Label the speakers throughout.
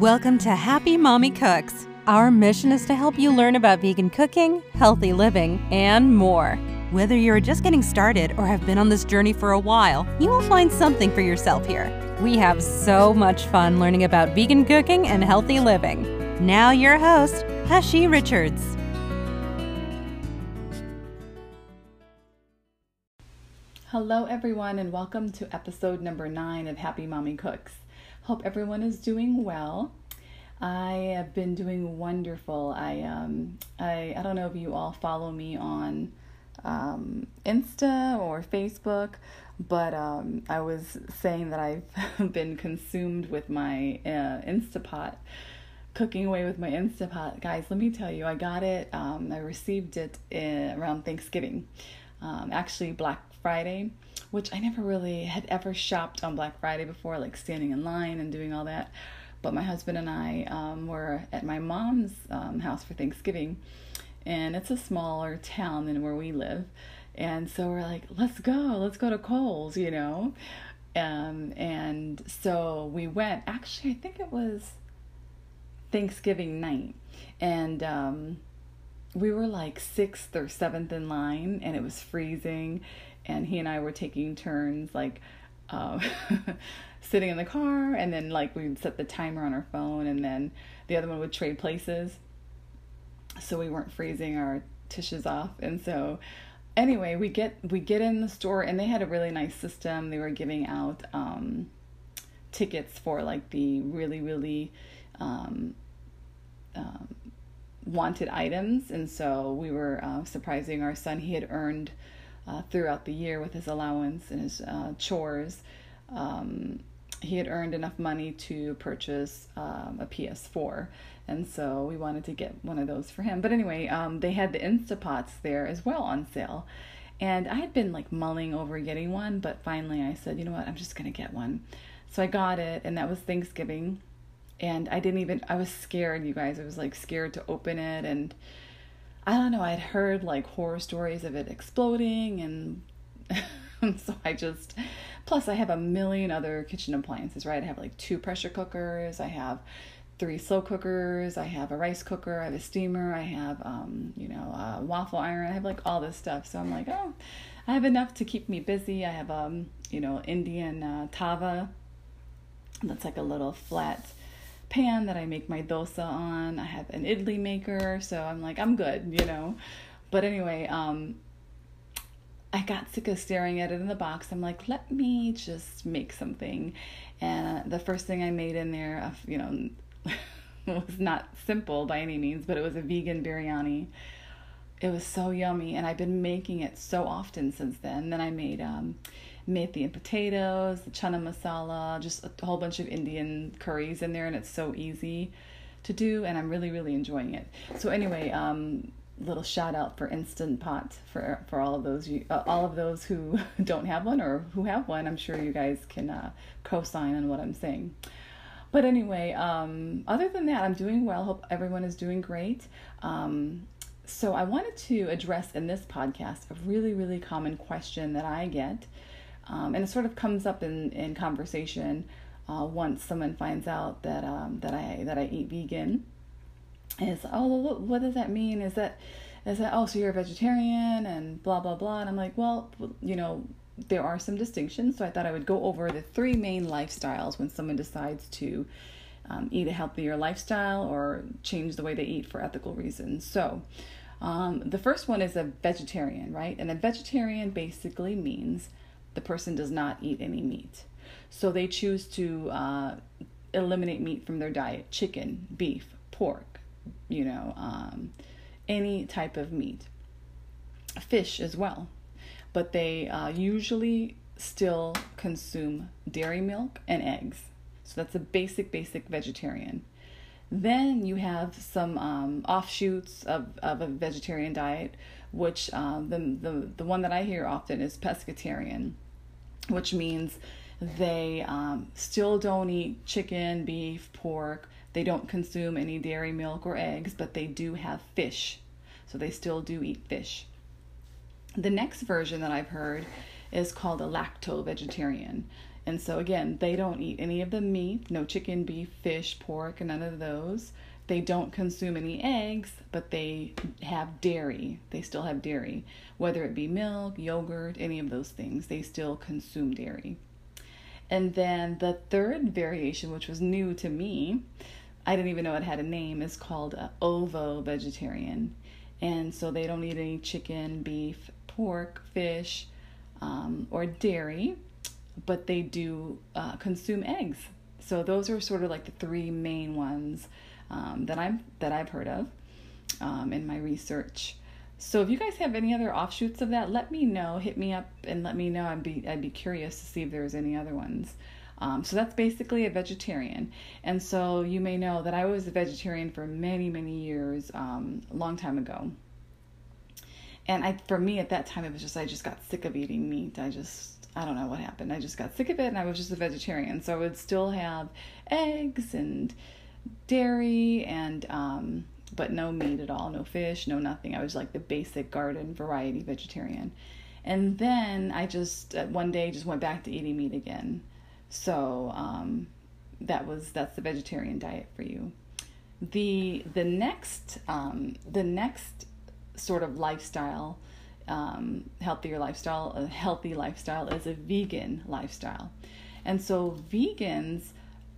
Speaker 1: Welcome to Happy Mommy Cooks. Our mission is to help you learn about vegan cooking, healthy living, and more. Whether you're just getting started or have been on this journey for a while, you will find something for yourself here. We have so much fun learning about vegan cooking and healthy living. Now, your host, Hashi Richards.
Speaker 2: Hello, everyone, and welcome to episode number nine of Happy Mommy Cooks. Hope everyone is doing well. I have been doing wonderful. I um I I don't know if you all follow me on um, Insta or Facebook, but um, I was saying that I've been consumed with my uh, Instapot, cooking away with my Instapot. Guys, let me tell you, I got it. Um, I received it in, around Thanksgiving, um, actually Black Friday which I never really had ever shopped on Black Friday before, like standing in line and doing all that. But my husband and I um, were at my mom's um, house for Thanksgiving, and it's a smaller town than where we live. And so we're like, let's go, let's go to Kohl's, you know. Um, and so we went. Actually, I think it was Thanksgiving night, and um, we were like sixth or seventh in line, and it was freezing and he and I were taking turns like uh, sitting in the car and then like we'd set the timer on our phone and then the other one would trade places. So we weren't freezing our tissues off. And so anyway we get we get in the store and they had a really nice system. They were giving out um, tickets for like the really really um, um, wanted items. And so we were uh, surprising our son. He had earned uh, throughout the year with his allowance and his uh, chores. Um, he had earned enough money to purchase um, a PS4, and so we wanted to get one of those for him. But anyway, um, they had the Instapots there as well on sale, and I had been like mulling over getting one, but finally I said, you know what, I'm just gonna get one. So I got it, and that was Thanksgiving, and I didn't even. I was scared, you guys. I was like scared to open it and I don't know, I'd heard like horror stories of it exploding and so I just plus I have a million other kitchen appliances, right? I have like two pressure cookers, I have three slow cookers, I have a rice cooker, I have a steamer, I have um, you know, a waffle iron, I have like all this stuff. So I'm like, oh, I have enough to keep me busy. I have um, you know, Indian uh, tava. That's like a little flat pan that I make my dosa on. I have an idli maker, so I'm like, I'm good, you know. But anyway, um, I got sick of staring at it in the box. I'm like, let me just make something. And the first thing I made in there, uh, you know, was not simple by any means, but it was a vegan biryani. It was so yummy, and I've been making it so often since then. Then I made um, methi and potatoes, the chana masala, just a whole bunch of Indian curries in there, and it's so easy to do, and I'm really really enjoying it. So anyway, um, little shout out for Instant Pot for for all of those you, uh, all of those who don't have one or who have one. I'm sure you guys can uh, co-sign on what I'm saying. But anyway, um, other than that, I'm doing well. Hope everyone is doing great. Um, so I wanted to address in this podcast a really, really common question that I get um, and it sort of comes up in, in conversation uh, once someone finds out that um, that I that I eat vegan. Is oh well, what does that mean? Is that is that oh so you're a vegetarian and blah blah blah? And I'm like well you know there are some distinctions. So I thought I would go over the three main lifestyles when someone decides to um, eat a healthier lifestyle or change the way they eat for ethical reasons. So. Um, the first one is a vegetarian, right? And a vegetarian basically means the person does not eat any meat. So they choose to uh, eliminate meat from their diet chicken, beef, pork, you know, um, any type of meat, fish as well. But they uh, usually still consume dairy milk and eggs. So that's a basic, basic vegetarian. Then you have some um, offshoots of, of a vegetarian diet, which uh, the, the, the one that I hear often is pescatarian which means they um, still don't eat chicken, beef, pork. They don't consume any dairy milk or eggs, but they do have fish. So they still do eat fish. The next version that I've heard is called a lacto vegetarian. And so, again, they don't eat any of the meat no chicken, beef, fish, pork, none of those. They don't consume any eggs, but they have dairy. They still have dairy, whether it be milk, yogurt, any of those things. They still consume dairy. And then the third variation, which was new to me, I didn't even know it had a name, is called ovo vegetarian. And so they don't eat any chicken, beef, pork, fish, um, or dairy, but they do uh, consume eggs. So those are sort of like the three main ones um, that I'm that I've heard of um, in my research. So if you guys have any other offshoots of that, let me know. Hit me up and let me know. I'd be I'd be curious to see if there's any other ones. Um, so that's basically a vegetarian. And so you may know that I was a vegetarian for many many years, um, a long time ago. And I for me at that time it was just I just got sick of eating meat. I just I don't know what happened. I just got sick of it and I was just a vegetarian. So I would still have eggs and dairy and um, but no meat at all, no fish, no nothing. I was like the basic garden variety vegetarian. And then I just uh, one day just went back to eating meat again. So um, that was that's the vegetarian diet for you. The the next um, the next sort of lifestyle, um, healthier lifestyle, a healthy lifestyle is a vegan lifestyle. And so vegans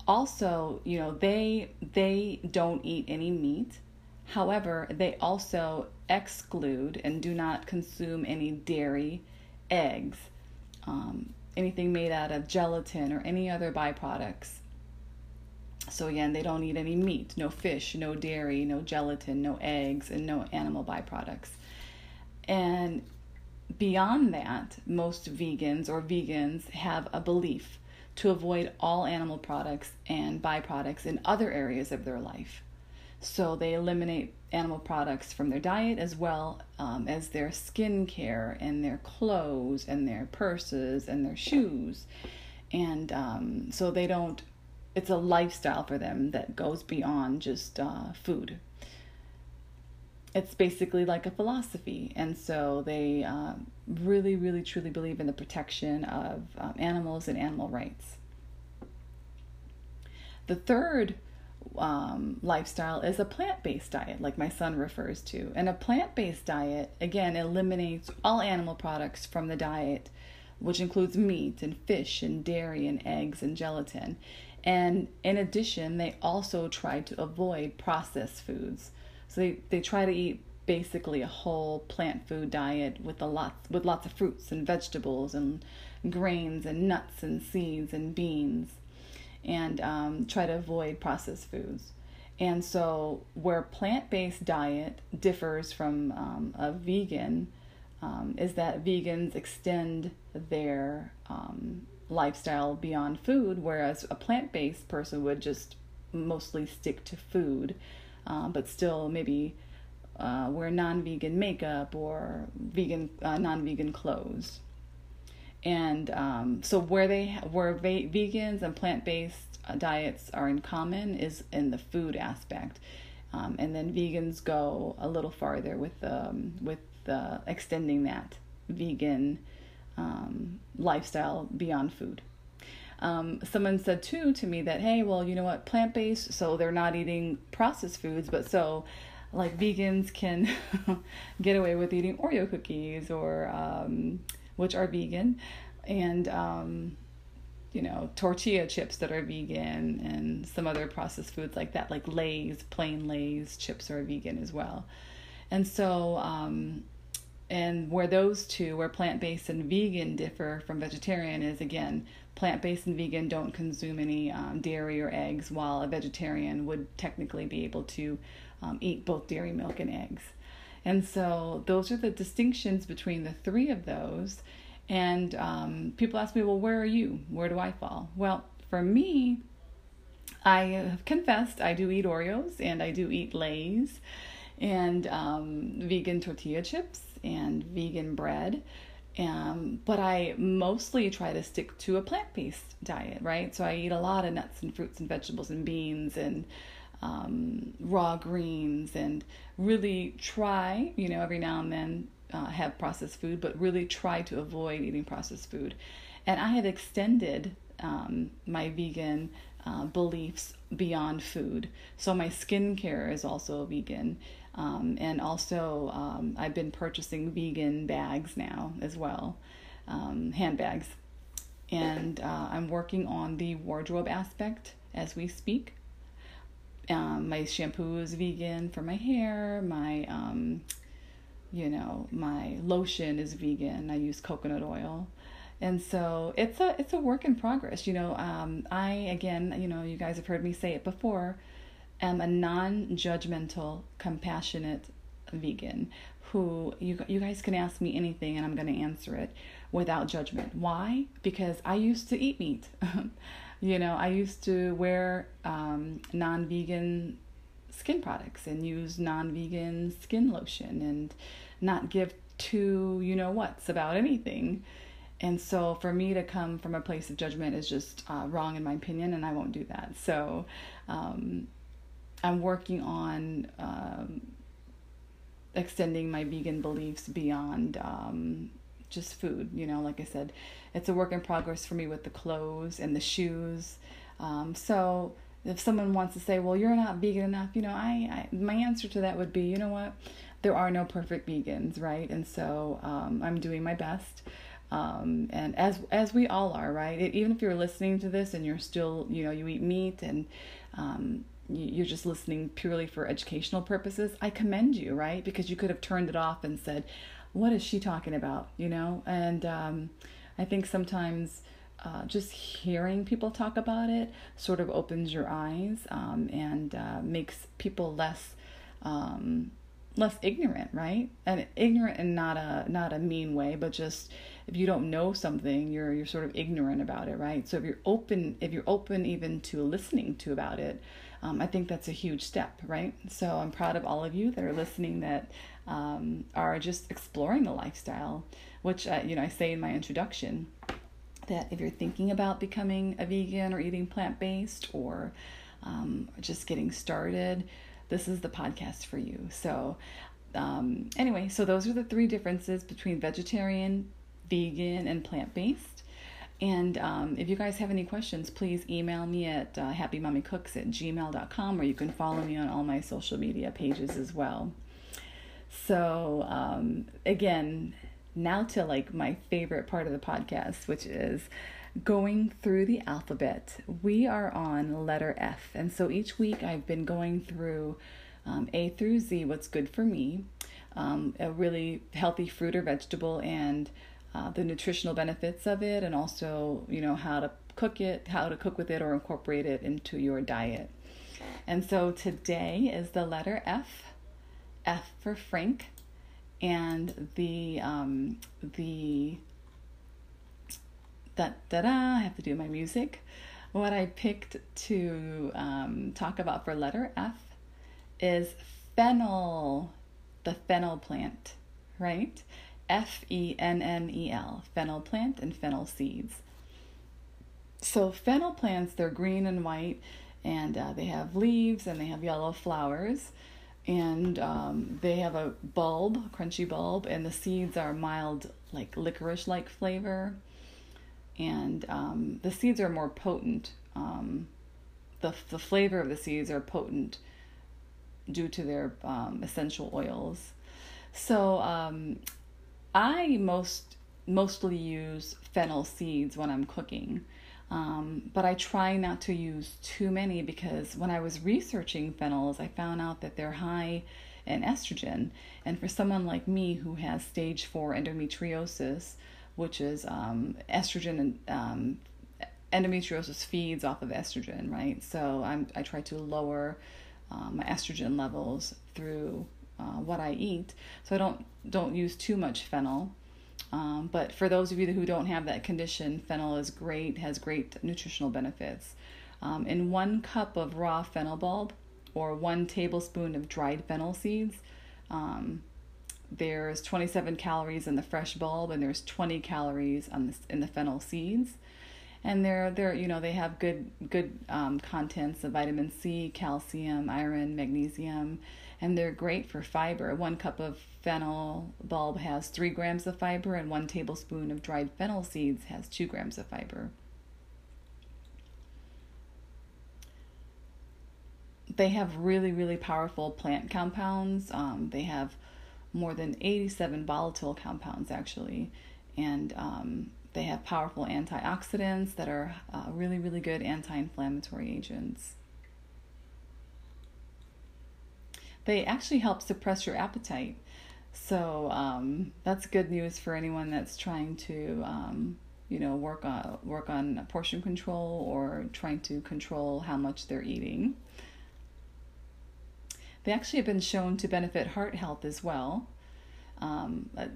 Speaker 2: also, you know, they they don't eat any meat. However, they also exclude and do not consume any dairy, eggs, um, anything made out of gelatin or any other byproducts. So again, they don't eat any meat, no fish, no dairy, no gelatin, no eggs, and no animal byproducts. And beyond that, most vegans or vegans have a belief to avoid all animal products and byproducts in other areas of their life. So they eliminate animal products from their diet as well um, as their skincare and their clothes and their purses and their shoes. And um, so they don't, it's a lifestyle for them that goes beyond just uh, food. It's basically like a philosophy. And so they uh, really, really, truly believe in the protection of um, animals and animal rights. The third um, lifestyle is a plant based diet, like my son refers to. And a plant based diet, again, eliminates all animal products from the diet, which includes meat and fish and dairy and eggs and gelatin. And in addition, they also try to avoid processed foods. So they, they try to eat basically a whole plant food diet with a lot with lots of fruits and vegetables and grains and nuts and seeds and beans and um, try to avoid processed foods. And so, where plant based diet differs from um, a vegan um, is that vegans extend their um, lifestyle beyond food, whereas a plant based person would just mostly stick to food, uh, but still maybe uh, wear non vegan makeup or vegan uh, non vegan clothes. And um, so where they where vegans and plant-based uh, diets are in common is in the food aspect. Um, and then vegans go a little farther with um, with uh, extending that vegan um, lifestyle beyond food um, someone said too to me that hey well you know what plant-based so they're not eating processed foods but so like vegans can get away with eating oreo cookies or um, which are vegan, and um, you know tortilla chips that are vegan, and some other processed foods like that, like Lay's, plain Lay's chips are vegan as well. And so, um, and where those two, where plant based and vegan differ from vegetarian, is again, plant based and vegan don't consume any um, dairy or eggs, while a vegetarian would technically be able to um, eat both dairy, milk, and eggs. And so those are the distinctions between the three of those. And um, people ask me, well, where are you? Where do I fall? Well, for me, I have confessed I do eat Oreos and I do eat Lay's and um, vegan tortilla chips and vegan bread. Um, but I mostly try to stick to a plant based diet, right? So I eat a lot of nuts and fruits and vegetables and beans and um, raw greens and really try, you know, every now and then uh, have processed food, but really try to avoid eating processed food. And I have extended um, my vegan uh, beliefs beyond food. So my skincare is also vegan. Um, and also, um, I've been purchasing vegan bags now as well, um, handbags. And uh, I'm working on the wardrobe aspect as we speak. Um, my shampoo is vegan for my hair. My, um, you know, my lotion is vegan. I use coconut oil and so it's a it's a work in progress you know um, i again you know you guys have heard me say it before am a non-judgmental compassionate vegan who you you guys can ask me anything and i'm going to answer it without judgment. Why? Because i used to eat meat. You know i used to wear um, non-vegan skin products and use non-vegan skin lotion and not give two you know what's about anything. And so for me to come from a place of judgment is just uh, wrong in my opinion, and I won't do that. So um, I'm working on um, extending my vegan beliefs beyond um, just food. You know, like I said, it's a work in progress for me with the clothes and the shoes. Um, so if someone wants to say, "Well, you're not vegan enough," you know, I, I my answer to that would be, you know what, there are no perfect vegans, right? And so um, I'm doing my best um, and as as we all are, right? It, even if you're listening to this and you're still, you know, you eat meat and um, you, are just listening purely for educational purposes, I commend you, right? Because you could have turned it off and said, "What is she talking about?" You know. And um, I think sometimes. Uh, just hearing people talk about it sort of opens your eyes um, and uh, makes people less um, less ignorant, right? And ignorant in not a not a mean way, but just if you don't know something, you're you're sort of ignorant about it, right? So if you're open, if you're open even to listening to about it, um, I think that's a huge step, right? So I'm proud of all of you that are listening that um, are just exploring the lifestyle, which uh, you know I say in my introduction that if you're thinking about becoming a vegan or eating plant based or um, just getting started this is the podcast for you. So, um, anyway, so those are the three differences between vegetarian, vegan, and plant based. And um, if you guys have any questions, please email me at uh, happymommycooks at gmail.com or you can follow me on all my social media pages as well. So, um, again, now to like my favorite part of the podcast, which is going through the alphabet. We are on letter F, and so each week I've been going through um, A through Z, what's good for me, um, a really healthy fruit or vegetable, and uh, the nutritional benefits of it, and also, you know, how to cook it, how to cook with it, or incorporate it into your diet. And so today is the letter F, F for Frank, and the um, the da da da, I have to do my music. What I picked to um, talk about for letter F is fennel, the fennel plant, right? F E N N E L, fennel plant and fennel seeds. So, fennel plants, they're green and white, and uh, they have leaves and they have yellow flowers, and um, they have a bulb, crunchy bulb, and the seeds are mild, like licorice like flavor and um, the seeds are more potent. Um, the the flavor of the seeds are potent due to their um, essential oils. So um, I most mostly use fennel seeds when I'm cooking. Um, but I try not to use too many because when I was researching fennels, I found out that they're high in estrogen. And for someone like me who has stage four endometriosis, which is um, estrogen and um, endometriosis feeds off of estrogen, right? So I'm, I try to lower uh, my estrogen levels through uh, what I eat. So I don't don't use too much fennel. Um, but for those of you who don't have that condition, fennel is great, has great nutritional benefits. Um, in one cup of raw fennel bulb or one tablespoon of dried fennel seeds, um, there's 27 calories in the fresh bulb and there's 20 calories on this, in the fennel seeds and they're they're you know they have good good um, contents of vitamin C, calcium, iron, magnesium, and they're great for fiber. One cup of fennel bulb has 3 grams of fiber, and one tablespoon of dried fennel seeds has 2 grams of fiber. They have really, really powerful plant compounds. Um, they have more than 87 volatile compounds, actually, and um, they have powerful antioxidants that are uh, really, really good anti inflammatory agents. They actually help suppress your appetite. So um, that's good news for anyone that's trying to, um, you know, work on work on portion control or trying to control how much they're eating. They actually have been shown to benefit heart health as well. Um, uh,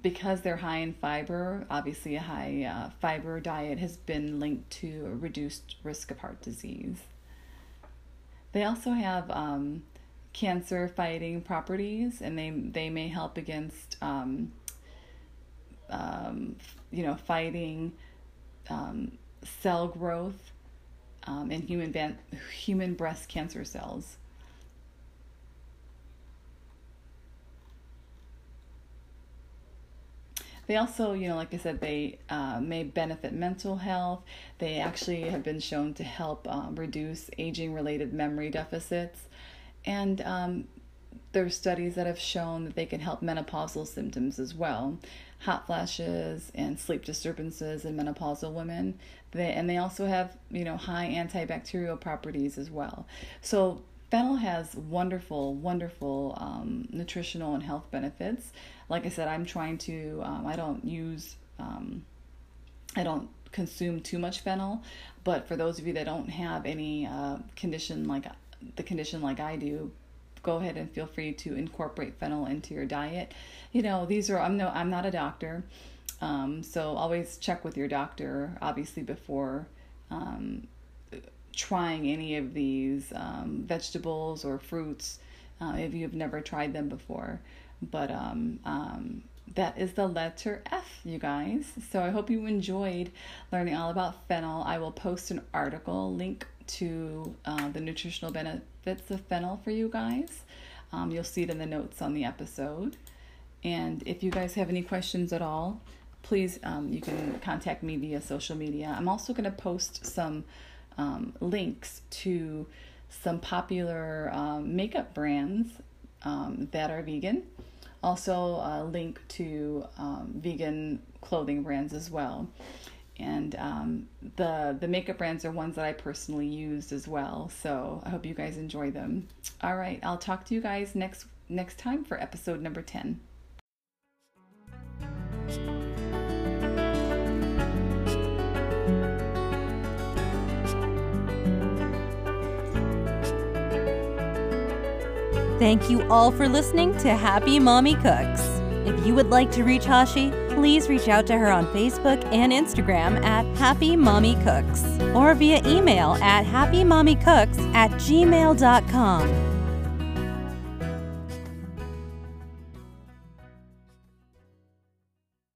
Speaker 2: because they're high in fiber, obviously a high uh, fiber diet has been linked to a reduced risk of heart disease. They also have um, cancer fighting properties, and they they may help against um, um, you know fighting um, cell growth um, in human ban- human breast cancer cells. They also, you know, like I said, they uh, may benefit mental health. They actually have been shown to help um, reduce aging related memory deficits. And um, there are studies that have shown that they can help menopausal symptoms as well. Hot flashes and sleep disturbances in menopausal women. They, and they also have you know high antibacterial properties as well. So fennel has wonderful wonderful um, nutritional and health benefits. Like I said, I'm trying to, um, I don't use, um, I don't consume too much fennel, but for those of you that don't have any uh, condition like the condition like I do, go ahead and feel free to incorporate fennel into your diet. You know, these are, I'm no, I'm not a doctor. Um, so always check with your doctor, obviously, before um, trying any of these um, vegetables or fruits uh, if you've never tried them before. But um, um, that is the letter F, you guys. So I hope you enjoyed learning all about fennel. I will post an article link to uh, the nutritional benefits of fennel for you guys. Um, you'll see it in the notes on the episode. And if you guys have any questions at all, please um, you can contact me via social media. I'm also going to post some um, links to some popular um, makeup brands um, that are vegan also a link to um, vegan clothing brands as well and um, the the makeup brands are ones that I personally used as well. So I hope you guys enjoy them. All right, I'll talk to you guys next next time for episode number ten.
Speaker 1: Thank you all for listening to Happy Mommy Cooks. If you would like to reach Hashi, please reach out to her on Facebook and Instagram at Happy Mommy Cooks or via email at happymommycooks at gmail.com.